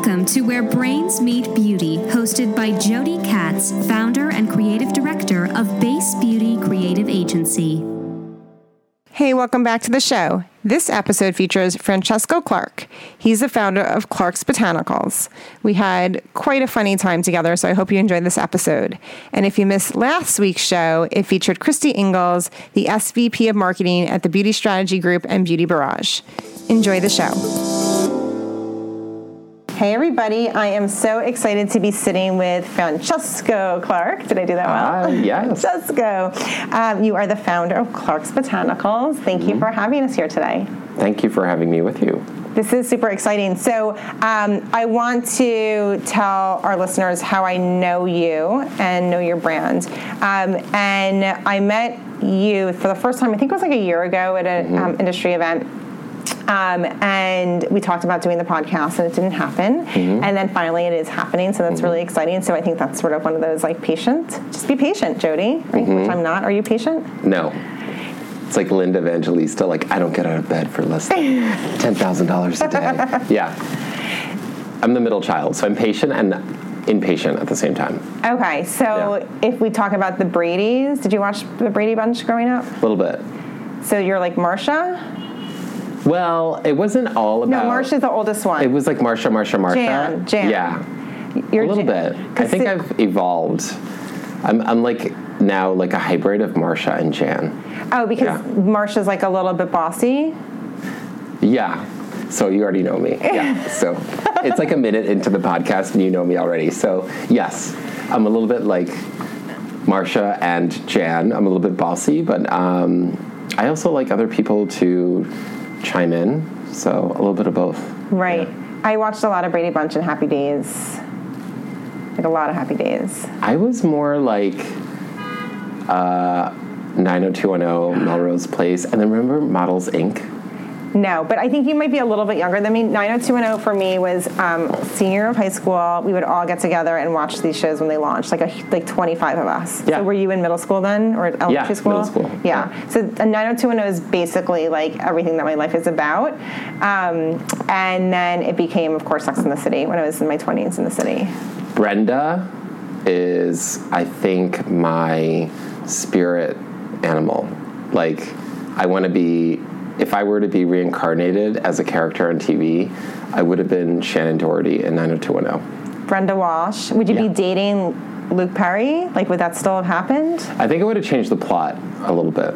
Welcome to Where Brains Meet Beauty, hosted by Jody Katz, founder and creative director of Base Beauty Creative Agency. Hey, welcome back to the show. This episode features Francesco Clark. He's the founder of Clark's Botanicals. We had quite a funny time together, so I hope you enjoyed this episode. And if you missed last week's show, it featured Christy Ingalls, the SVP of Marketing at the Beauty Strategy Group and Beauty Barrage. Enjoy the show. Hey, everybody. I am so excited to be sitting with Francesco Clark. Did I do that well? Uh, yes. Francesco. Um, you are the founder of Clark's Botanicals. Thank you for having us here today. Thank you for having me with you. This is super exciting. So, um, I want to tell our listeners how I know you and know your brand. Um, and I met you for the first time, I think it was like a year ago at an um, industry event. Um, and we talked about doing the podcast and it didn't happen mm-hmm. and then finally it is happening so that's mm-hmm. really exciting so i think that's sort of one of those like patient just be patient jody right mm-hmm. which i'm not are you patient No. It's like Linda Evangelista, like, I don't get out of bed for less than $10,000 a day. yeah. I'm the middle child, so I'm patient and impatient at the same time. okay so Yeah. if we talk about the brady's did you watch the brady bunch growing up A little bit. so you're like marsha Well, it wasn't all about. no marsha's the oldest one It was like Marsha, Marsha, Marsha. Jan, Jan. Yeah. you're a little Jan- bit. I think it- I've evolved. I'm, I'm like now like a hybrid of Marsha and Jan. oh because Yeah. marsha's like a little bit bossy Yeah. So you already know me. Yeah. So it's like a minute into the podcast and you know me already. So yes, I'm a little bit like Marsha and Jan. I'm a little bit bossy, but um, I also like other people to chime in. So a little bit of both. right i watched a lot of brady bunch and happy days like a lot of happy days I was more like uh, 90210 Melrose Place, and then remember Models Inc. No, but I think you might be a little bit younger than me. 90210 for me was um, senior of high school. We would all get together and watch these shows when they launched, like a, like 25 of us. Yeah. So were you in middle school then or elementary Yeah, school? middle school. Yeah. So a 90210 is basically like everything that my life is about. Um, and then it became, of course, Sex in the City when I was in my 20s in the city. Brenda is, I think, my spirit animal. Like, I want to be, if I were to be reincarnated as a character on TV, I would have been Shannen Doherty in 90210. Brenda Walsh. Would you Yeah. be dating Luke Perry? Like, would that still have happened? I think it would have changed the plot a little bit.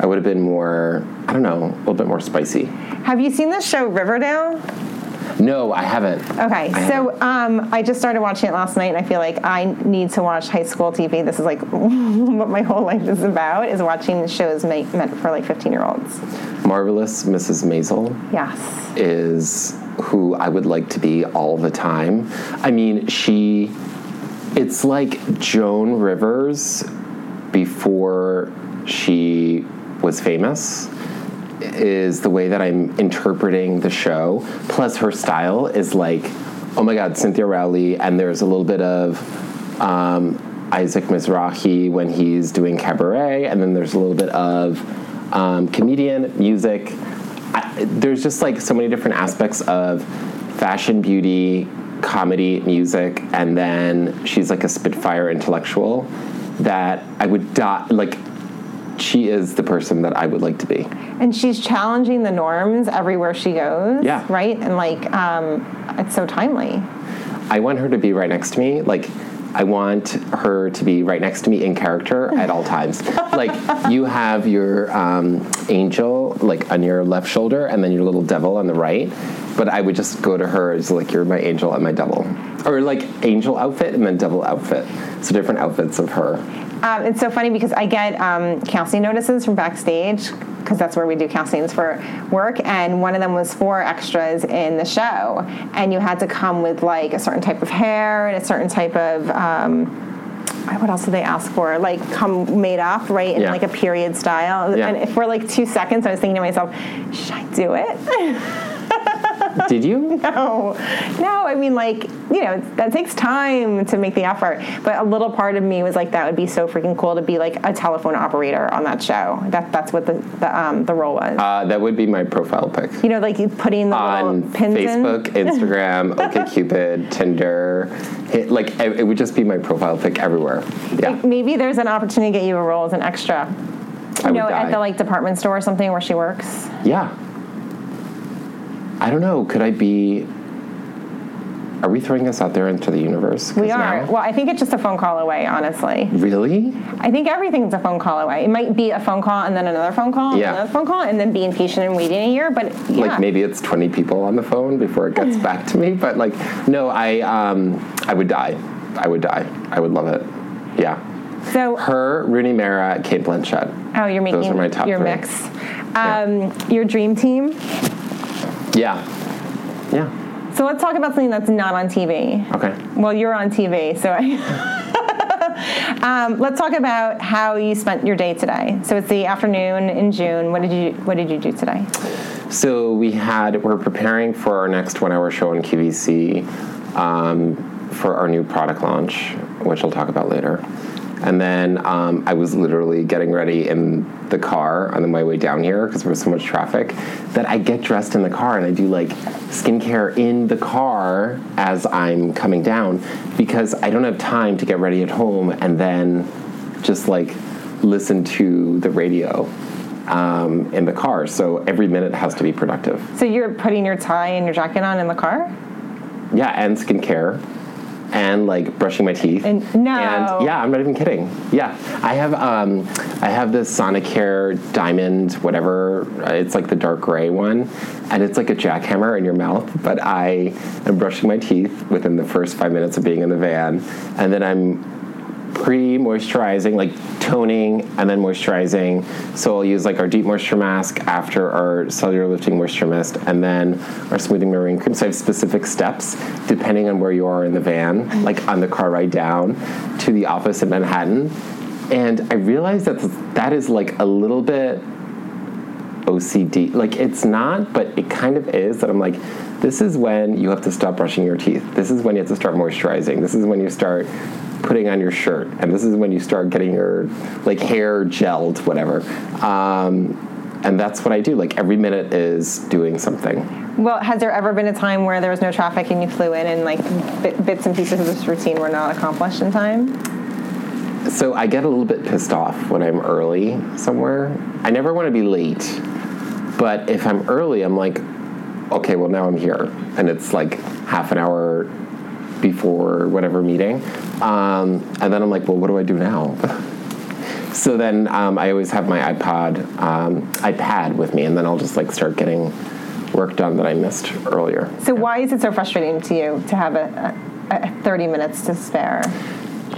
I would have been more, I don't know, a little bit more spicy. Have you seen the show Riverdale? No, I haven't. Okay, I so um, I just started watching it last night, and I feel like I need to watch high school TV. This is like what my whole life is about: is watching shows meant for like fifteen-year-olds. Marvelous Mrs. Maisel. Yes. is who I would like to be all the time. I mean, she, it's like Joan Rivers before she was famous is the way that I'm interpreting the show. Plus, her style is like, oh my God, Cynthia Rowley, and there's a little bit of um, Isaac Mizrahi when he's doing cabaret, and then there's a little bit of um, comedian, music. I, there's just like so many different aspects of fashion, beauty, comedy, music, and then she's like a Spitfire intellectual that I would die like. She is the person that I would like to be. And she's challenging the norms everywhere she goes. Yeah. Right. And like, um, it's so timely. I want her to be right next to me. Like, I want her to be right next to me in character at all times. like, you have your um, angel, like, on your left shoulder, and then your little devil on the right. But I would just go to her as, like, you're my angel and my devil. Or, like, angel outfit and then devil outfit. So, different outfits of her. Um, it's so funny because I get um, counseling notices from backstage because that's where we do counselings for work, and one of them was for extras in the show, and you had to come with like a certain type of hair and a certain type of. Um, what else did they ask for? Like come made up, right, in Yeah. like a period style. Yeah. And for like two seconds, I was thinking to myself, should I do it? Did you? No, no. I mean, like you know, that takes time to make the effort. But a little part of me was like, that would be so freaking cool to be like a telephone operator on that show. That that's what the the, um, the role was. Uh, that would be my profile pic. you know, like you putting the on little pins Facebook, in. Instagram, OkCupid, Tinder. It, like it, it would just be my profile pic everywhere. Yeah, Maybe there's an opportunity to get you a role as an extra. I You know, at the like department store or something where she works. yeah. I don't know. Could I be? Are we throwing this out there into the universe? We are. now- Well, I think it's just a phone call away, honestly. really? I think everything's a phone call away. It might be a phone call and then another phone call, and Yeah. another phone call, and then being patient and waiting a year. But yeah, Like maybe it's 20 people on the phone before it gets back to me. But like, no, I um, I would die. I would die. I would love it. Yeah. so Her, Rooney Mara, Cate Blanchett. oh, you're making Those are my top your three. mix. Um, Your dream team. Yeah. Yeah. So let's talk about something that's not on TV. Okay. Well, you're on TV, so I. um, let's talk about how you spent your day today. So it's the afternoon in June. What did you What did you do today? So we had we're preparing for our next one-hour show on QVC um, for our new product launch, which I'll talk about later. And then um, I was literally getting ready in the car on my way down here because there was so much traffic that I get dressed in the car and I do like skincare in the car as I'm coming down because I don't have time to get ready at home and then just like listen to the radio um, in the car. So every minute has to be productive. So you're putting your tie and your jacket on in the car. Yeah, and skincare, and like brushing my teeth. And- no. And yeah, I'm not even kidding. Yeah, I have um, I have this Sonicare Diamond, whatever. It's like the dark gray one, and it's like a jackhammer in your mouth. But I am brushing my teeth within the first five minutes of being in the van, and then I'm pre-moisturizing, like toning and then moisturizing. So I'll use like our deep moisture mask after our cellular lifting moisture mist, and then our smoothing marine cream. So I have specific steps depending on where you are in the van, like on the car ride down to the office in Manhattan. And I realized that that is like a little bit OCD. Like it's not, but it kind of is that I'm like, this is when you have to stop brushing your teeth. This is when you have to start moisturizing. This is when you start putting on your shirt. And this is when you start getting your like hair gelled, whatever. Um, and that's what I do. Like every minute is doing something. Well, has there ever been a time where there was no traffic and you flew in and like bit, bits and pieces of this routine were not accomplished in time? So I get a little bit pissed off when I'm early somewhere. I never want to be late. But if I'm early, I'm like, okay, well now I'm here, and it's like half an hour before whatever meeting, um, and then I'm like, well, what do I do now? so then um, I always have my iPod, um, iPad with me, and then I'll just like start getting work done that I missed earlier. So why is it so frustrating to you to have a, a, a 30 minutes to spare?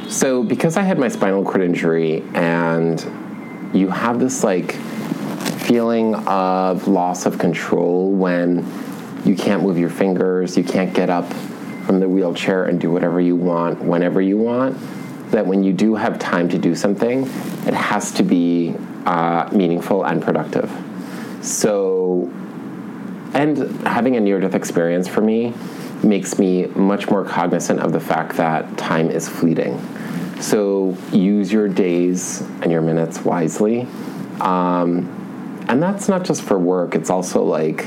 So, because I had my spinal cord injury, and you have this like feeling of loss of control when you can't move your fingers, you can't get up from the wheelchair and do whatever you want whenever you want. That when you do have time to do something, it has to be uh, meaningful and productive. So, and having a near death experience for me makes me much more cognizant of the fact that time is fleeting. So use your days and your minutes wisely. Um, and that's not just for work, it's also like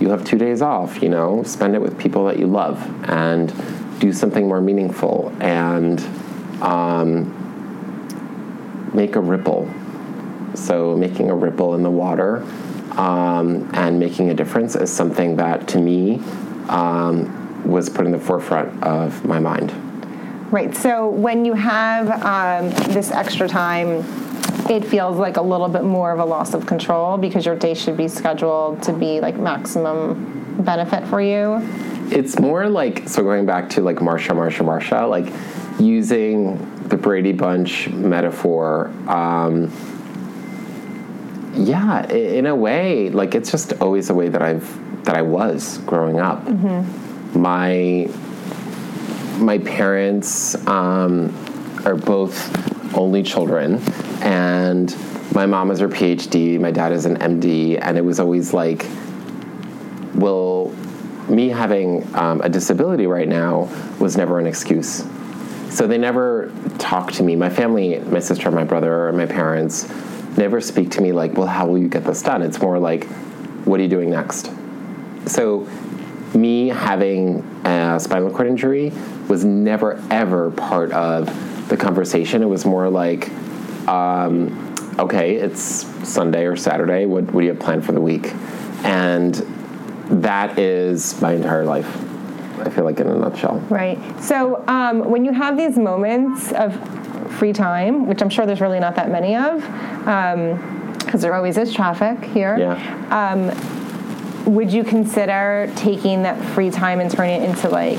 you have two days off, you know, spend it with people that you love and do something more meaningful and um, make a ripple. So, making a ripple in the water um, and making a difference is something that to me um, was put in the forefront of my mind. Right. So when you have um, this extra time, it feels like a little bit more of a loss of control because your day should be scheduled to be like maximum benefit for you. It's more like so going back to like Marsha, Marsha, Marsha, like using the Brady Bunch metaphor. Um, yeah, in a way, like it's just always the way that I've that I was growing up. My my parents um, are both only children, and my mom is her PhD, my dad is an MD, and it was always like, well, me having um, a disability right now was never an excuse. So they never talk to me. My family, my sister, my brother, my parents never speak to me like, well, how will you get this done? It's more like, what are you doing next? So me having a spinal cord injury was never ever part of the conversation. It was more like, um, okay, it's Sunday or Saturday. What, what do you have planned for the week? And that is my entire life. I feel like in a nutshell. Right. So um, when you have these moments of free time, which I'm sure there's really not that many of, because there always is traffic here. Yeah. would you consider taking that free time and turning it into like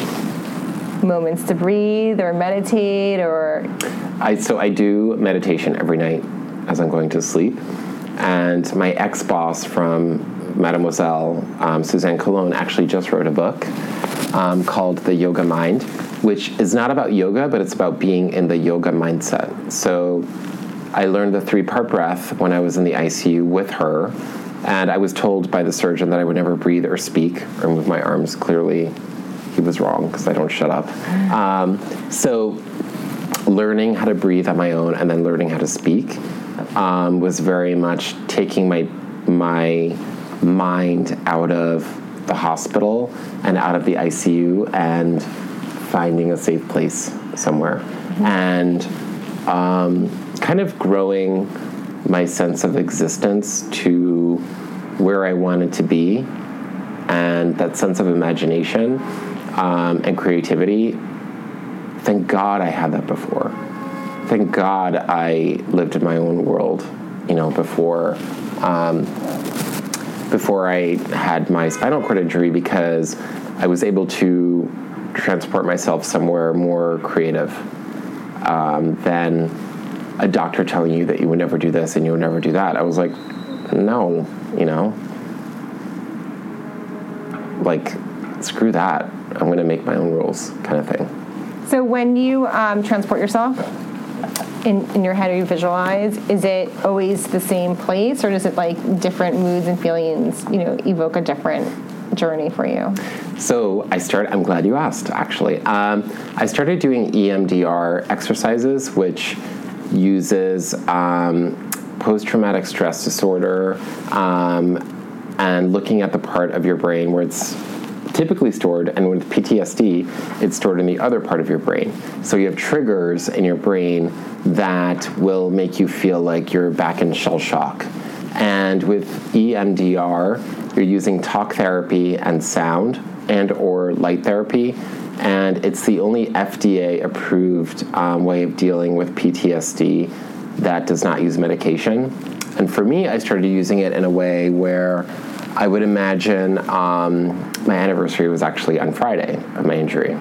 moments to breathe or meditate or I so I do meditation every night as I'm going to sleep, and my ex boss from Mademoiselle, um, Suzan Colón, actually just wrote a book um, called The Yoga Mind, which is not about yoga, but it's about being in the yoga mindset. So I learned the three part breath when I was in the ICU with her, and I was told by the surgeon that I would never breathe or speak or move my arms. Clearly, he was wrong because I don't shut up. Um, so learning how to breathe on my own and then learning how to speak um, was very much taking my my mind out of the hospital and out of the ICU and finding a safe place somewhere and um, kind of growing my sense of existence to where I wanted to be and that sense of imagination um, and creativity thank God I had that before. Thank God I lived in my own world, you know, before um, before I had my spinal cord injury because I was able to transport myself somewhere more creative um, than a doctor telling you that you would never do this and you would never do that. I was like, no, you know, like screw that. I'm going to make my own rules, kind of thing. So when you um, transport yourself in, in your head or you visualize, is it always the same place or does it like different moods and feelings, you know, evoke a different journey for you? So I started. I'm glad you asked. Actually, um, I started doing EMDR exercises, which uses um, post-traumatic stress disorder um, and looking at the part of your brain where it's typically stored, and with PTSD, it's stored in the other part of your brain. So you have triggers in your brain that will make you feel like you're back in shell shock. And with EMDR, you're using talk therapy and sound and or light therapy and it's the only FDA approved um, way of dealing with PTSD that does not use medication. And for me, I started using it in a way where I would imagine um, my anniversary was actually on Friday of my injury.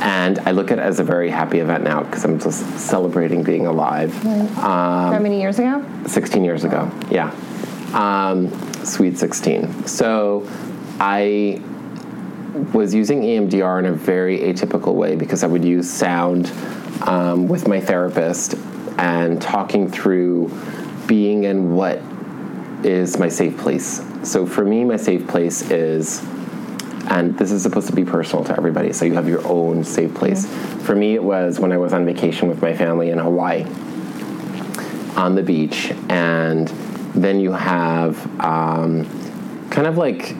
And I look at it as a very happy event now because I'm just celebrating being alive. How many years ago? 16 years ago, yeah. Um, sweet 16. So I was using EMDR in a very atypical way because I would use sound um, with my therapist and talking through being in what is my safe place. So for me, my safe place is, and this is supposed to be personal to everybody, so you have your own safe place. For me, it was when I was on vacation with my family in Hawaii on the beach, and then you have um, kind of like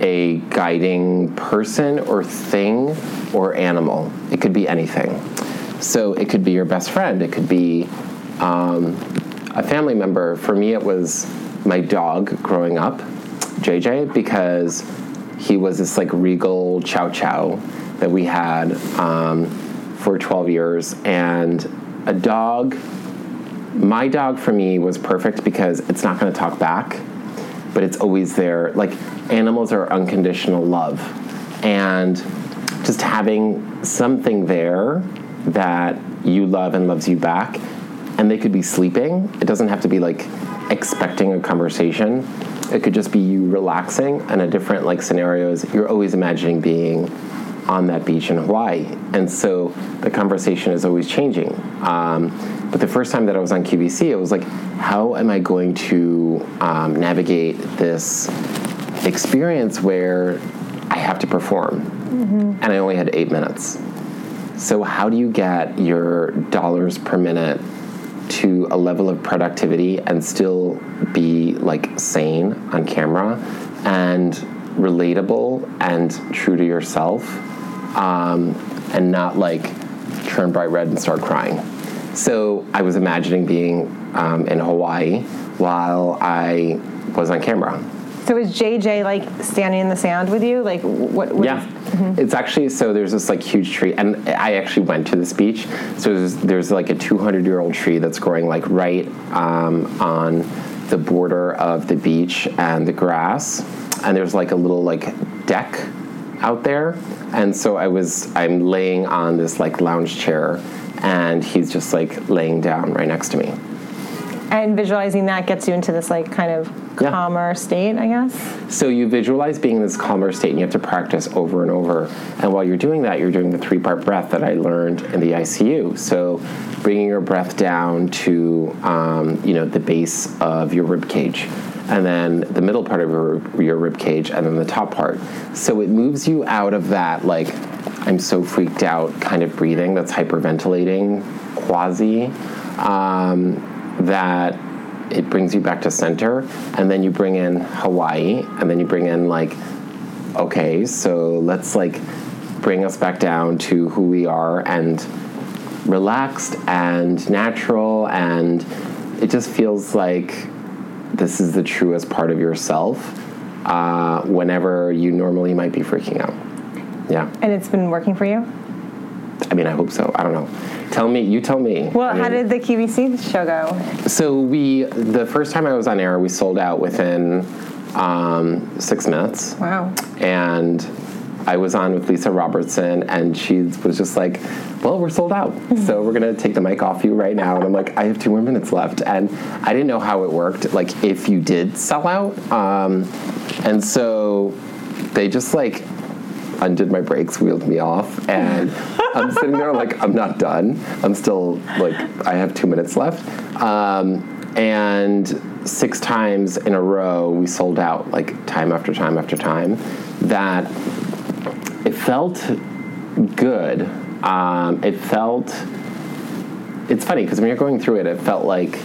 a guiding person or thing or animal. It could be anything. So it could be your best friend, it could be um, a family member. For me, it was my dog growing up, JJ, because he was this like regal chow chow that we had um, for 12 years. And a dog, my dog for me was perfect because it's not going to talk back but it's always there. Like animals are unconditional love, and just having something there that you love and loves you back, and they could be sleeping. It doesn't have to be like expecting a conversation. It could just be you relaxing and a different like scenarios. You're always imagining being on that beach in Hawaii, and so the conversation is always changing. Um, but the first time that I was on QVC, it was like, how am I going to um, navigate this experience where I have to perform, and I only had eight minutes. So, how do you get your dollars per minute to a level of productivity and still be like sane on camera and relatable and true to yourself um, and not like turn bright red and start crying? So, I was imagining being um, in Hawaii while I was on camera. So is JJ like standing in the sand with you? Like what? what Yeah, it's actually so. There's this like huge tree, and I actually went to this beach. So there's, there's like a 200 year old tree that's growing like right um, on the border of the beach and the grass, and there's like a little like deck out there. And so I was I'm laying on this like lounge chair, and he's just like laying down right next to me. And visualizing that gets you into this like kind of Yeah. calmer state, I guess. So you visualize being in this calmer state, and you have to practice over and over. And while you're doing that, you're doing the three-part breath that I learned in the ICU. So bringing your breath down to um, you know the base of your rib cage, and then the middle part of your your rib cage, and then the top part. So it moves you out of that like I'm so freaked out kind of breathing that's hyperventilating quasi. Um, that it brings you back to center and then you bring in hawaii and then you bring in like okay so let's like bring us back down to who we are and relaxed and natural and it just feels like this is the truest part of yourself uh, whenever you normally might be freaking out yeah And it's been working for you. I mean i hope so i don't know tell me you tell me Well, I how did the QVC show go? So we, the first time I was on air, we sold out within um, six minutes, Wow. and I was on with Lisa Robertson, and she was just like, "Well, we're sold out, so we're gonna take the mic off you right now." And I'm like, "I have two more minutes left," and I didn't know how it worked, like if you did sell out, um, and so they just like undid my brakes, wheeled me off, and I'm sitting there like I'm not done. I'm still like I have two minutes left, um, and six times in a row we sold out, like time after time after time. That it felt good. Um, it felt. It's funny because when you're going through it, it felt like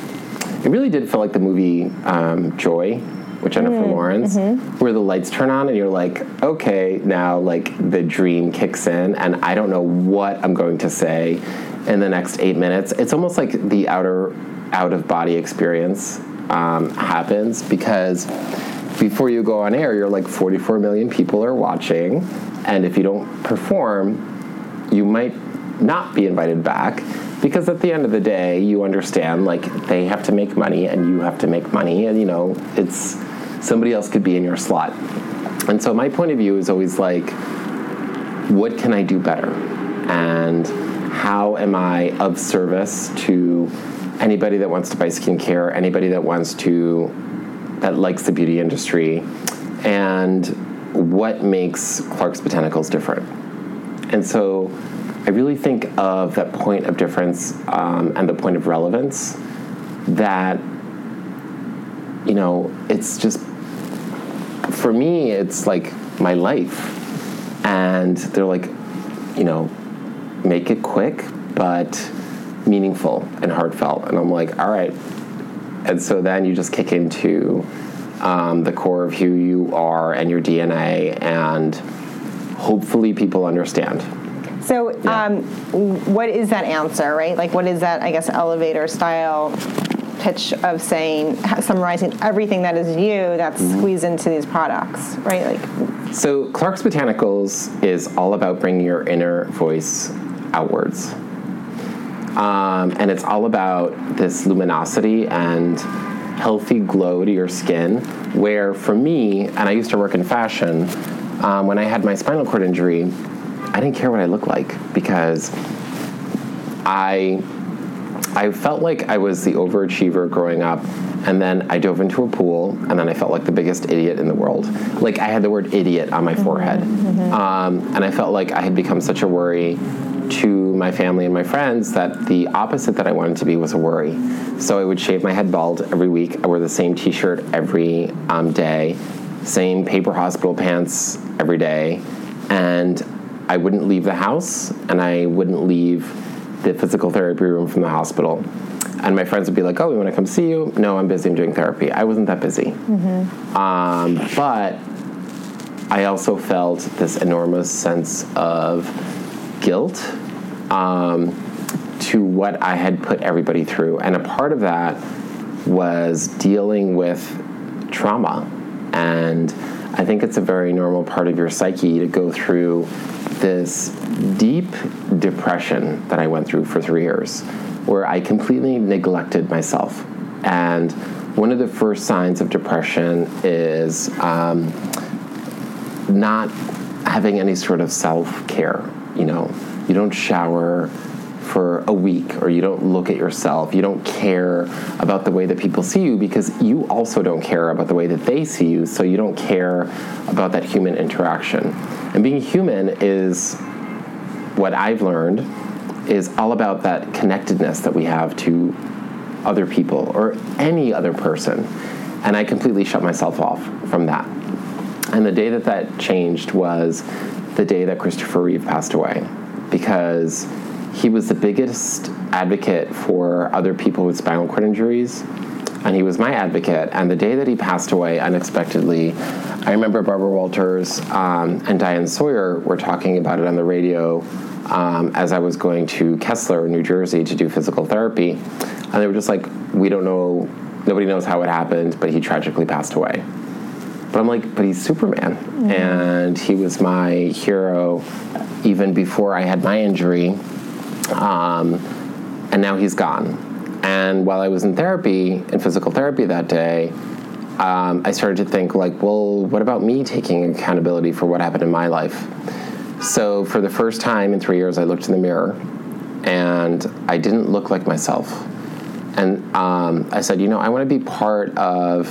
it really did feel like the movie um, Joy with Jennifer Lawrence, where the lights turn on and you're like, okay, now like the dream kicks in, and I don't know what I'm going to say in the next eight minutes. It's almost like the outer out of body experience um, happens because before you go on air, you're like 44 million people are watching, and if you don't perform, you might not be invited back because at the end of the day you understand like they have to make money and you have to make money and you know it's somebody else could be in your slot. And so my point of view is always like what can i do better? And how am i of service to anybody that wants to buy skincare anybody that wants to that likes the beauty industry? And what makes clark's botanicals different? And so I really think of that point of difference um, and the point of relevance that, you know, it's just, for me, it's like my life. And they're like, you know, make it quick, but meaningful and heartfelt. And I'm like, all right. And so then you just kick into um, the core of who you are and your DNA, and hopefully people understand. So, um, what is that answer, right? Like, what is that, I guess, elevator style pitch of saying, summarizing everything that is you that's Mm-hmm. squeezed into these products, right? Like, So, Clark's Botanicals is all about bringing your inner voice outwards. Um, and it's all about this luminosity and healthy glow to your skin. Where for me, and I used to work in fashion, um, when I had my spinal cord injury, I didn't care what I looked like because I I felt like I was the overachiever growing up, and then I dove into a pool, and then I felt like the biggest idiot in the world. Like I had the word idiot on my forehead, um, and I felt like I had become such a worry to my family and my friends that the opposite that I wanted to be was a worry. So I would shave my head bald every week. I wore the same T-shirt every um, day, same paper hospital pants every day, and I wouldn't leave the house and I wouldn't leave the physical therapy room from the hospital. And my friends would be like, "Oh, we want to come see you." No, I'm busy. I'm doing therapy. I wasn't that busy, um, but I also felt this enormous sense of guilt um, to what I had put everybody through. And a part of that was dealing with trauma. And I think it's a very normal part of your psyche to go through this deep depression that I went through for three years, where I completely neglected myself. And one of the first signs of depression is um, not having any sort of self care. You know, you don't shower for a week or you don't look at yourself. You don't care about the way that people see you because you also don't care about the way that they see you. So you don't care about that human interaction. And being human is what I've learned is all about that connectedness that we have to other people or any other person. And I completely shut myself off from that. And the day that that changed was the day that Christopher Reeve passed away because he was the biggest advocate for other people with spinal cord injuries and he was my advocate and the day that he passed away unexpectedly i remember barbara walters um, and diane sawyer were talking about it on the radio um, as i was going to kessler new jersey to do physical therapy and they were just like we don't know nobody knows how it happened but he tragically passed away but I'm like, but he's Superman. And he was my hero even before I had my injury. Um, and now he's gone. And while I was in therapy, in physical therapy that day, um, I started to think, like, well, what about me taking accountability for what happened in my life? So for the first time in three years, I looked in the mirror and I didn't look like myself. And um, I said, you know, I want to be part of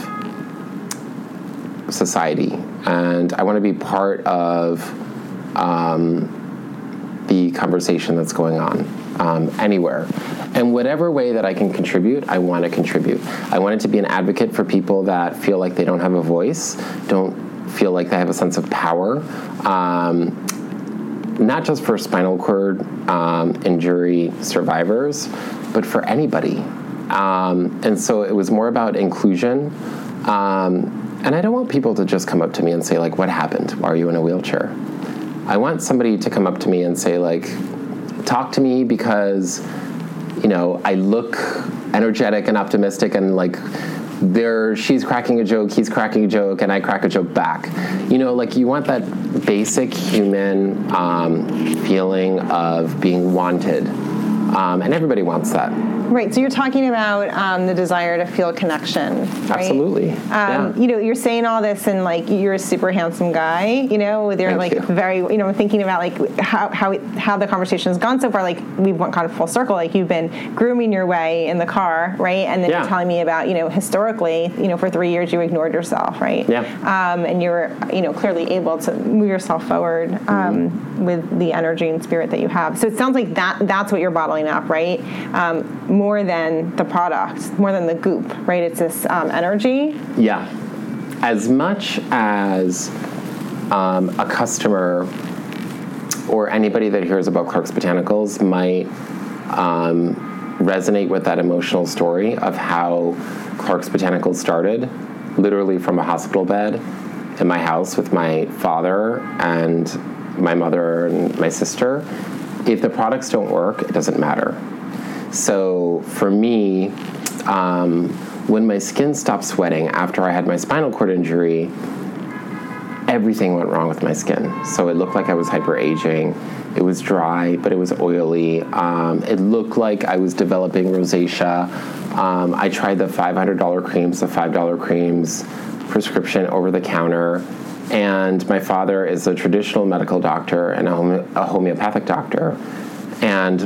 society and I want to be part of um, the conversation that's going on um, anywhere. And whatever way that I can contribute, I want to contribute. I wanted to be an advocate for people that feel like they don't have a voice, don't feel like they have a sense of power. Um, not just for spinal cord um, injury survivors, but for anybody. Um, and so it was more about inclusion. Um, and I don't want people to just come up to me and say, like, what happened? Why are you in a wheelchair? I want somebody to come up to me and say, like, talk to me because, you know, I look energetic and optimistic and like there she's cracking a joke, he's cracking a joke, and I crack a joke back. You know, like you want that basic human um, feeling of being wanted. Um, and everybody wants that. Right. So you're talking about um, the desire to feel connection. Right? Absolutely. Um, yeah. You know, you're saying all this, and like you're a super handsome guy. You know, with your Thank like you. very. You know, I'm thinking about like how how how the conversation has gone so far. Like we've went kind of full circle. Like you've been grooming your way in the car, right? And then Yeah. you're telling me about you know historically, you know, for three years you ignored yourself, right? Yeah. Um, and you're you know clearly able to move yourself forward um, Mm-hmm. with the energy and spirit that you have. So it sounds like that that's what you're bottling up, right? Um, more than the product, more than the goop, right? It's this um, energy. Yeah. As much as um, a customer or anybody that hears about Clark's Botanicals might um, resonate with that emotional story of how Clark's Botanicals started, literally from a hospital bed in my house with my father and my mother and my sister. If the products don't work, it doesn't matter. So for me, um, when my skin stopped sweating after I had my spinal cord injury, everything went wrong with my skin. So it looked like I was hyperaging. It was dry, but it was oily. Um, it looked like I was developing rosacea. Um, I tried the $500 creams, the $5 creams, prescription over the counter. And my father is a traditional medical doctor and a, home- a homeopathic doctor. And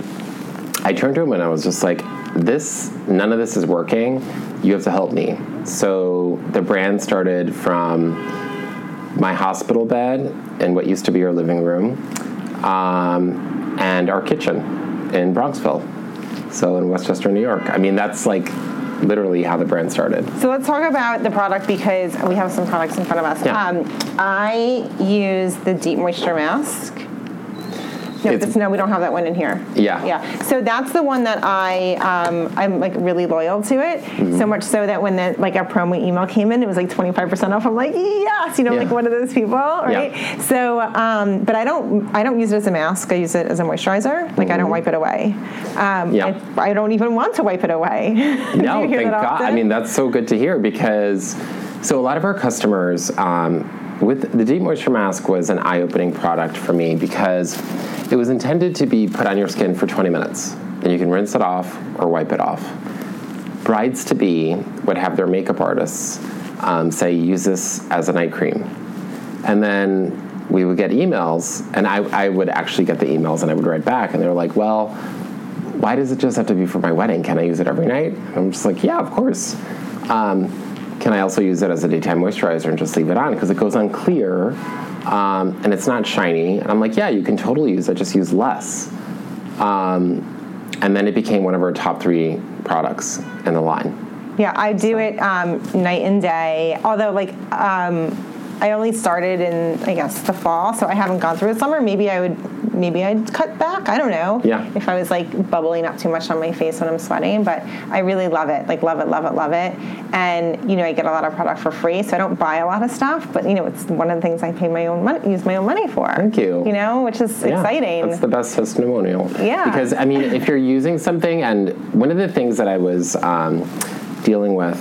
I turned to him and I was just like, this, none of this is working. You have to help me. So the brand started from my hospital bed in what used to be our living room um, and our kitchen in Bronxville. So in Westchester, New York. I mean, that's like literally how the brand started. So let's talk about the product because we have some products in front of us. Yeah. Um, I use the Deep Moisture Mask. No, It's- no, we don't have that one in here. Yeah. Yeah. So that's the one that I um, I'm like really loyal to it. Mm-hmm. So much so that when the like a promo email came in, it was like 25 percent off. I'm like, yes, you know, Yeah. like one of those people, right? So, um, but I don't I don't use it as a mask. I use it as a moisturizer. Like I don't wipe it away. Um, Mm-hmm. Yeah. I, I don't even want to wipe it away. No, thank God. I mean, that's so good to hear because so a lot of our customers um, with the Deep Moisture Mask was an eye-opening product for me because it was intended to be put on your skin for 20 minutes, and you can rinse it off or wipe it off. Brides to be would have their makeup artists um, say, "Use this as a night cream," and then we would get emails, and I, I would actually get the emails, and I would write back, and they were like, "Well." why does it just have to be for my wedding? Can I use it every night? And I'm just like, yeah, of course. Um, can I also use it as a daytime moisturizer and just leave it on? Because it goes on clear um, and it's not shiny. And I'm like, yeah, you can totally use it, just use less. Um, and then it became one of our top three products in the line. Yeah, I do it um, night and day. Although, like, um, I only started in, I guess, the fall, so I haven't gone through the summer. Maybe I would, maybe I'd cut back. I don't know. Yeah. If I was like bubbling up too much on my face when I'm sweating, but I really love it. Like, love it, love it, love it. And you know, I get a lot of product for free, so I don't buy a lot of stuff. But you know, it's one of the things I pay my own money, use my own money for. Thank you. You know, which is Yeah, exciting. That's the best testimonial. Yeah. Because, I mean, if you're using something, and one of the things that I was um, dealing with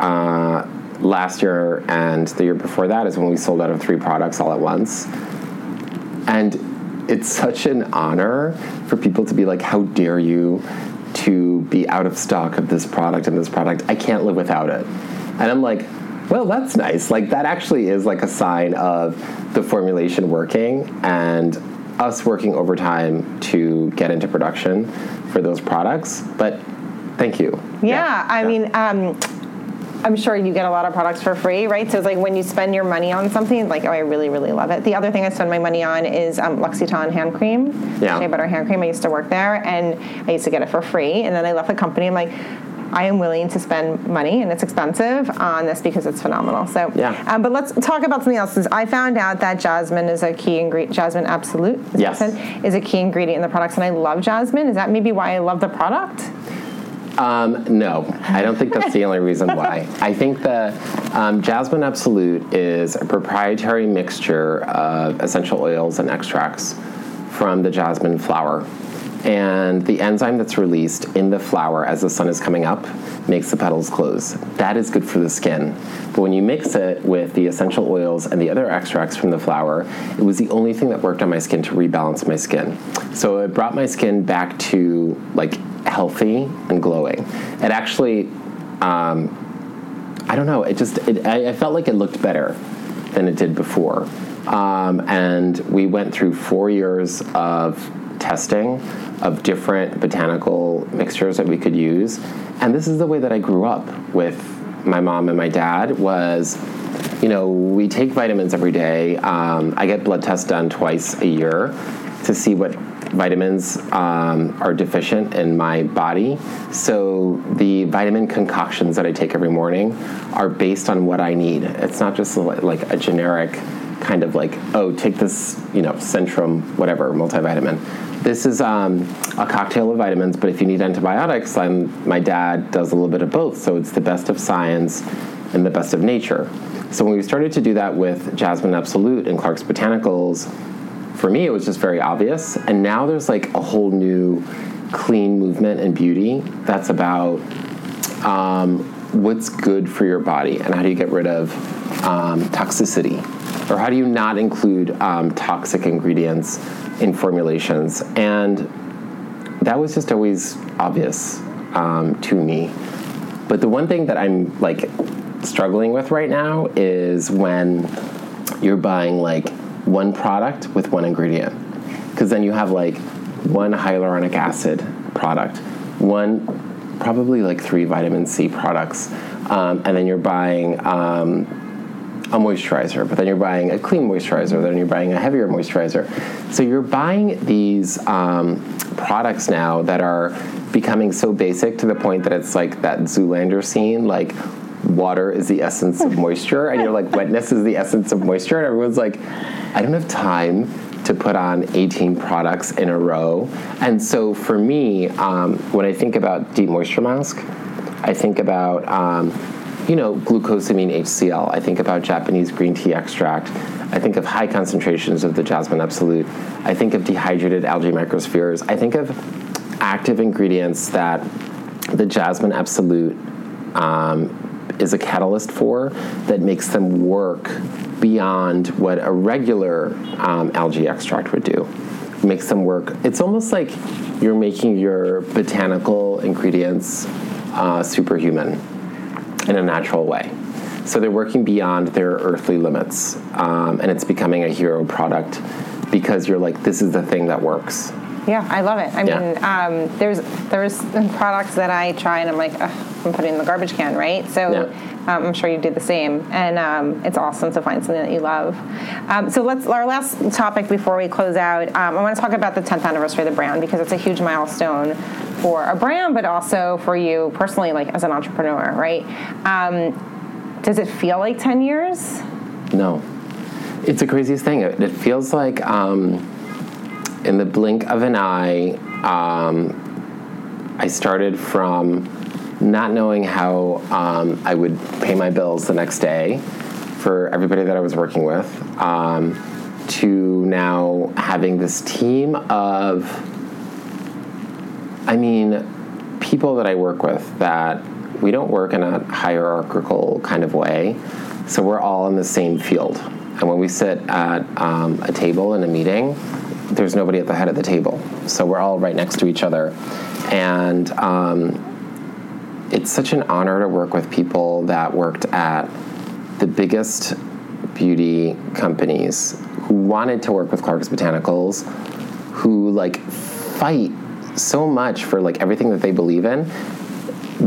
uh, last year and the year before that is when we sold out of three products all at once. And it's such an honor for people to be like, how dare you to be out of stock of this product and this product? I can't live without it. And I'm like, well, that's nice. Like, that actually is like a sign of the formulation working and us working overtime to get into production for those products. But thank you. Yeah, I mean, um, I'm sure you get a lot of products for free, right? So it's like when you spend your money on something, like, oh, I really, really love it. The other thing I spend my money on is um, L'Occitane hand cream, Yeah. shea butter hand cream. I used to work there, and I used to get it for free. And then I left the company. I'm like, I am willing to spend money, and it's expensive on this because it's phenomenal. So, Yeah. Um, but let's talk about something else. Since I found out that jasmine is a key ingredient, jasmine absolute, is, Yes. said, is a key ingredient in the products, and I love jasmine. Is that maybe why I love the product? Um, no, I don't think that's the only reason why. I think the um, Jasmine Absolute is a proprietary mixture of essential oils and extracts from the jasmine flower. And the enzyme that's released in the flower as the sun is coming up makes the petals close. That is good for the skin. But when you mix it with the essential oils and the other extracts from the flower, it was the only thing that worked on my skin to rebalance my skin. So it brought my skin back to like healthy and glowing. It actually, um, I don't know, it just, it, I, I felt like it looked better than it did before. Um, and we went through four years of testing of different botanical mixtures that we could use. And this is the way that I grew up with my mom and my dad was, you know, we take vitamins every day. Um, I get blood tests done twice a year to see what vitamins um, are deficient in my body. So the vitamin concoctions that I take every morning are based on what I need. It's not just like a generic kind of like, oh, take this, you know, Centrum, whatever, multivitamin. This is um, a cocktail of vitamins, but if you need antibiotics, I'm, my dad does a little bit of both. So it's the best of science and the best of nature. So when we started to do that with Jasmine Absolute and Clark's Botanicals, for me, it was just very obvious. And now there's like a whole new clean movement and beauty that's about um, what's good for your body and how do you get rid of um, toxicity or how do you not include um, toxic ingredients in formulations. And that was just always obvious um, to me. But the one thing that I'm like struggling with right now is when you're buying like one product with one ingredient. Because then you have like one hyaluronic acid product, one probably like three vitamin C products, um, and then you're buying um, a moisturizer, but then you're buying a clean moisturizer, then you're buying a heavier moisturizer. So you're buying these um, products now that are becoming so basic to the point that it's like that Zoolander scene, like water is the essence of moisture, and you're like wetness is the essence of moisture, and everyone's like, I don't have time to put on 18 products in a row. And so for me, um, when I think about Deep Moisture Mask, I think about um, you know glucosamine HCl. I think about Japanese green tea extract. I think of high concentrations of the jasmine absolute. I think of dehydrated algae microspheres. I think of active ingredients that the jasmine absolute um, is a catalyst for that makes them work beyond what a regular um, algae extract would do. It Makes them work. It's almost like you're making your botanical ingredients uh, superhuman in a natural way. So they're working beyond their earthly limits, um, and it's becoming a hero product because you're like, this is the thing that works. Yeah, I love it. I Yeah. mean, um, there's there's products that I try and I'm like, Ugh, I'm putting in the garbage can, right? So Yeah. um, I'm sure you do the same, and um, it's awesome to find something that you love. Um, so let's our last topic before we close out. Um, I want to talk about the 10th anniversary of the brand because it's a huge milestone for a brand, but also for you personally, like as an entrepreneur, right? Um, does it feel like 10 years? No. It's the craziest thing. It, it feels like um, in the blink of an eye, um, I started from not knowing how um, I would pay my bills the next day for everybody that I was working with um, to now having this team of, I mean, people that I work with that we don't work in a hierarchical kind of way. So we're all in the same field. And when we sit at um, a table in a meeting, there's nobody at the head of the table. So we're all right next to each other. And um, it's such an honor to work with people that worked at the biggest beauty companies who wanted to work with Clark's Botanicals, who like fight so much for like everything that they believe in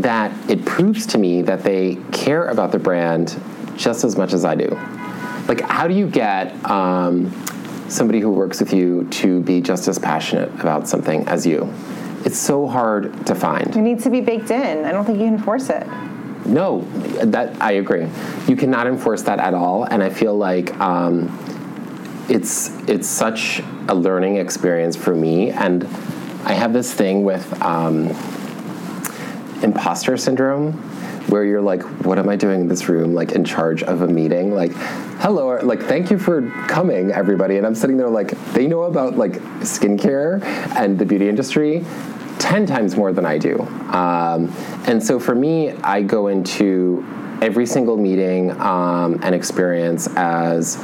that it proves to me that they care about the brand just as much as I do. Like, how do you get um, somebody who works with you to be just as passionate about something as you? It's so hard to find. It needs to be baked in. I don't think you can force it. No, that I agree. You cannot enforce that at all, and I feel like um, it's it's such a learning experience for me. And I have this thing with um, imposter syndrome, where you're like, "What am I doing in this room? Like in charge of a meeting? Like, hello, or, like thank you for coming, everybody." And I'm sitting there like, they know about like skincare and the beauty industry. 10 times more than I do. Um, and so for me, I go into every single meeting um, and experience as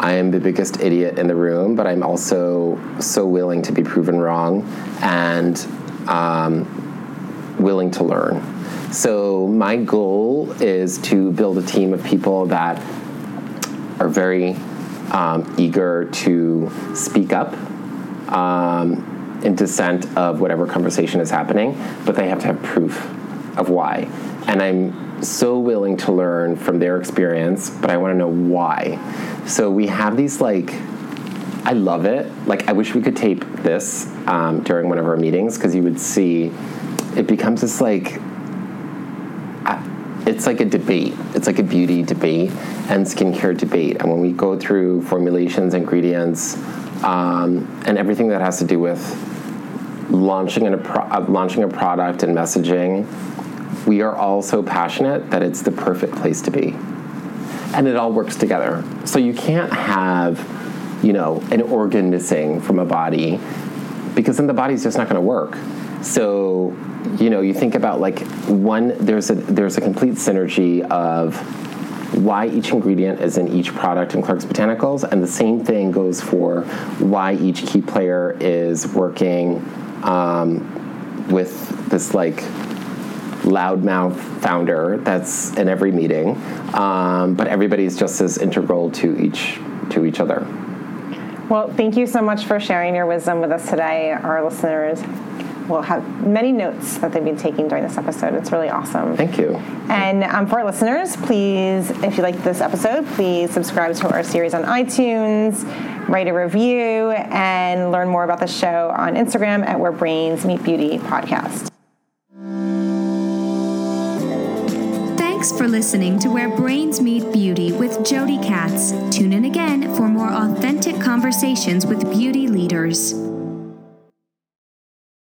I am the biggest idiot in the room, but I'm also so willing to be proven wrong and um, willing to learn. So my goal is to build a team of people that are very um, eager to speak up um, in dissent of whatever conversation is happening, but they have to have proof of why. And I'm so willing to learn from their experience, but I want to know why. So we have these like, I love it. Like, I wish we could tape this um, during one of our meetings because you would see it becomes this like, it's like a debate. It's like a beauty debate and skincare debate. And when we go through formulations, ingredients, um, and everything that has to do with launching, a pro- uh, launching a product and messaging, we are all so passionate that it's the perfect place to be. And it all works together. So you can't have, you know, an organ missing from a body because then the body's just not going to work. So, you know, you think about like one there's a there's a complete synergy of why each ingredient is in each product in Clark's Botanicals, and the same thing goes for why each key player is working um, with this like loudmouth founder that's in every meeting, um, but everybody's just as integral to each to each other. Well, thank you so much for sharing your wisdom with us today, our listeners. Will have many notes that they've been taking during this episode. It's really awesome. Thank you. And um, for our listeners, please, if you like this episode, please subscribe to our series on iTunes, write a review, and learn more about the show on Instagram at Where Brains Meet Beauty podcast. Thanks for listening to Where Brains Meet Beauty with Jodi Katz. Tune in again for more authentic conversations with beauty leaders.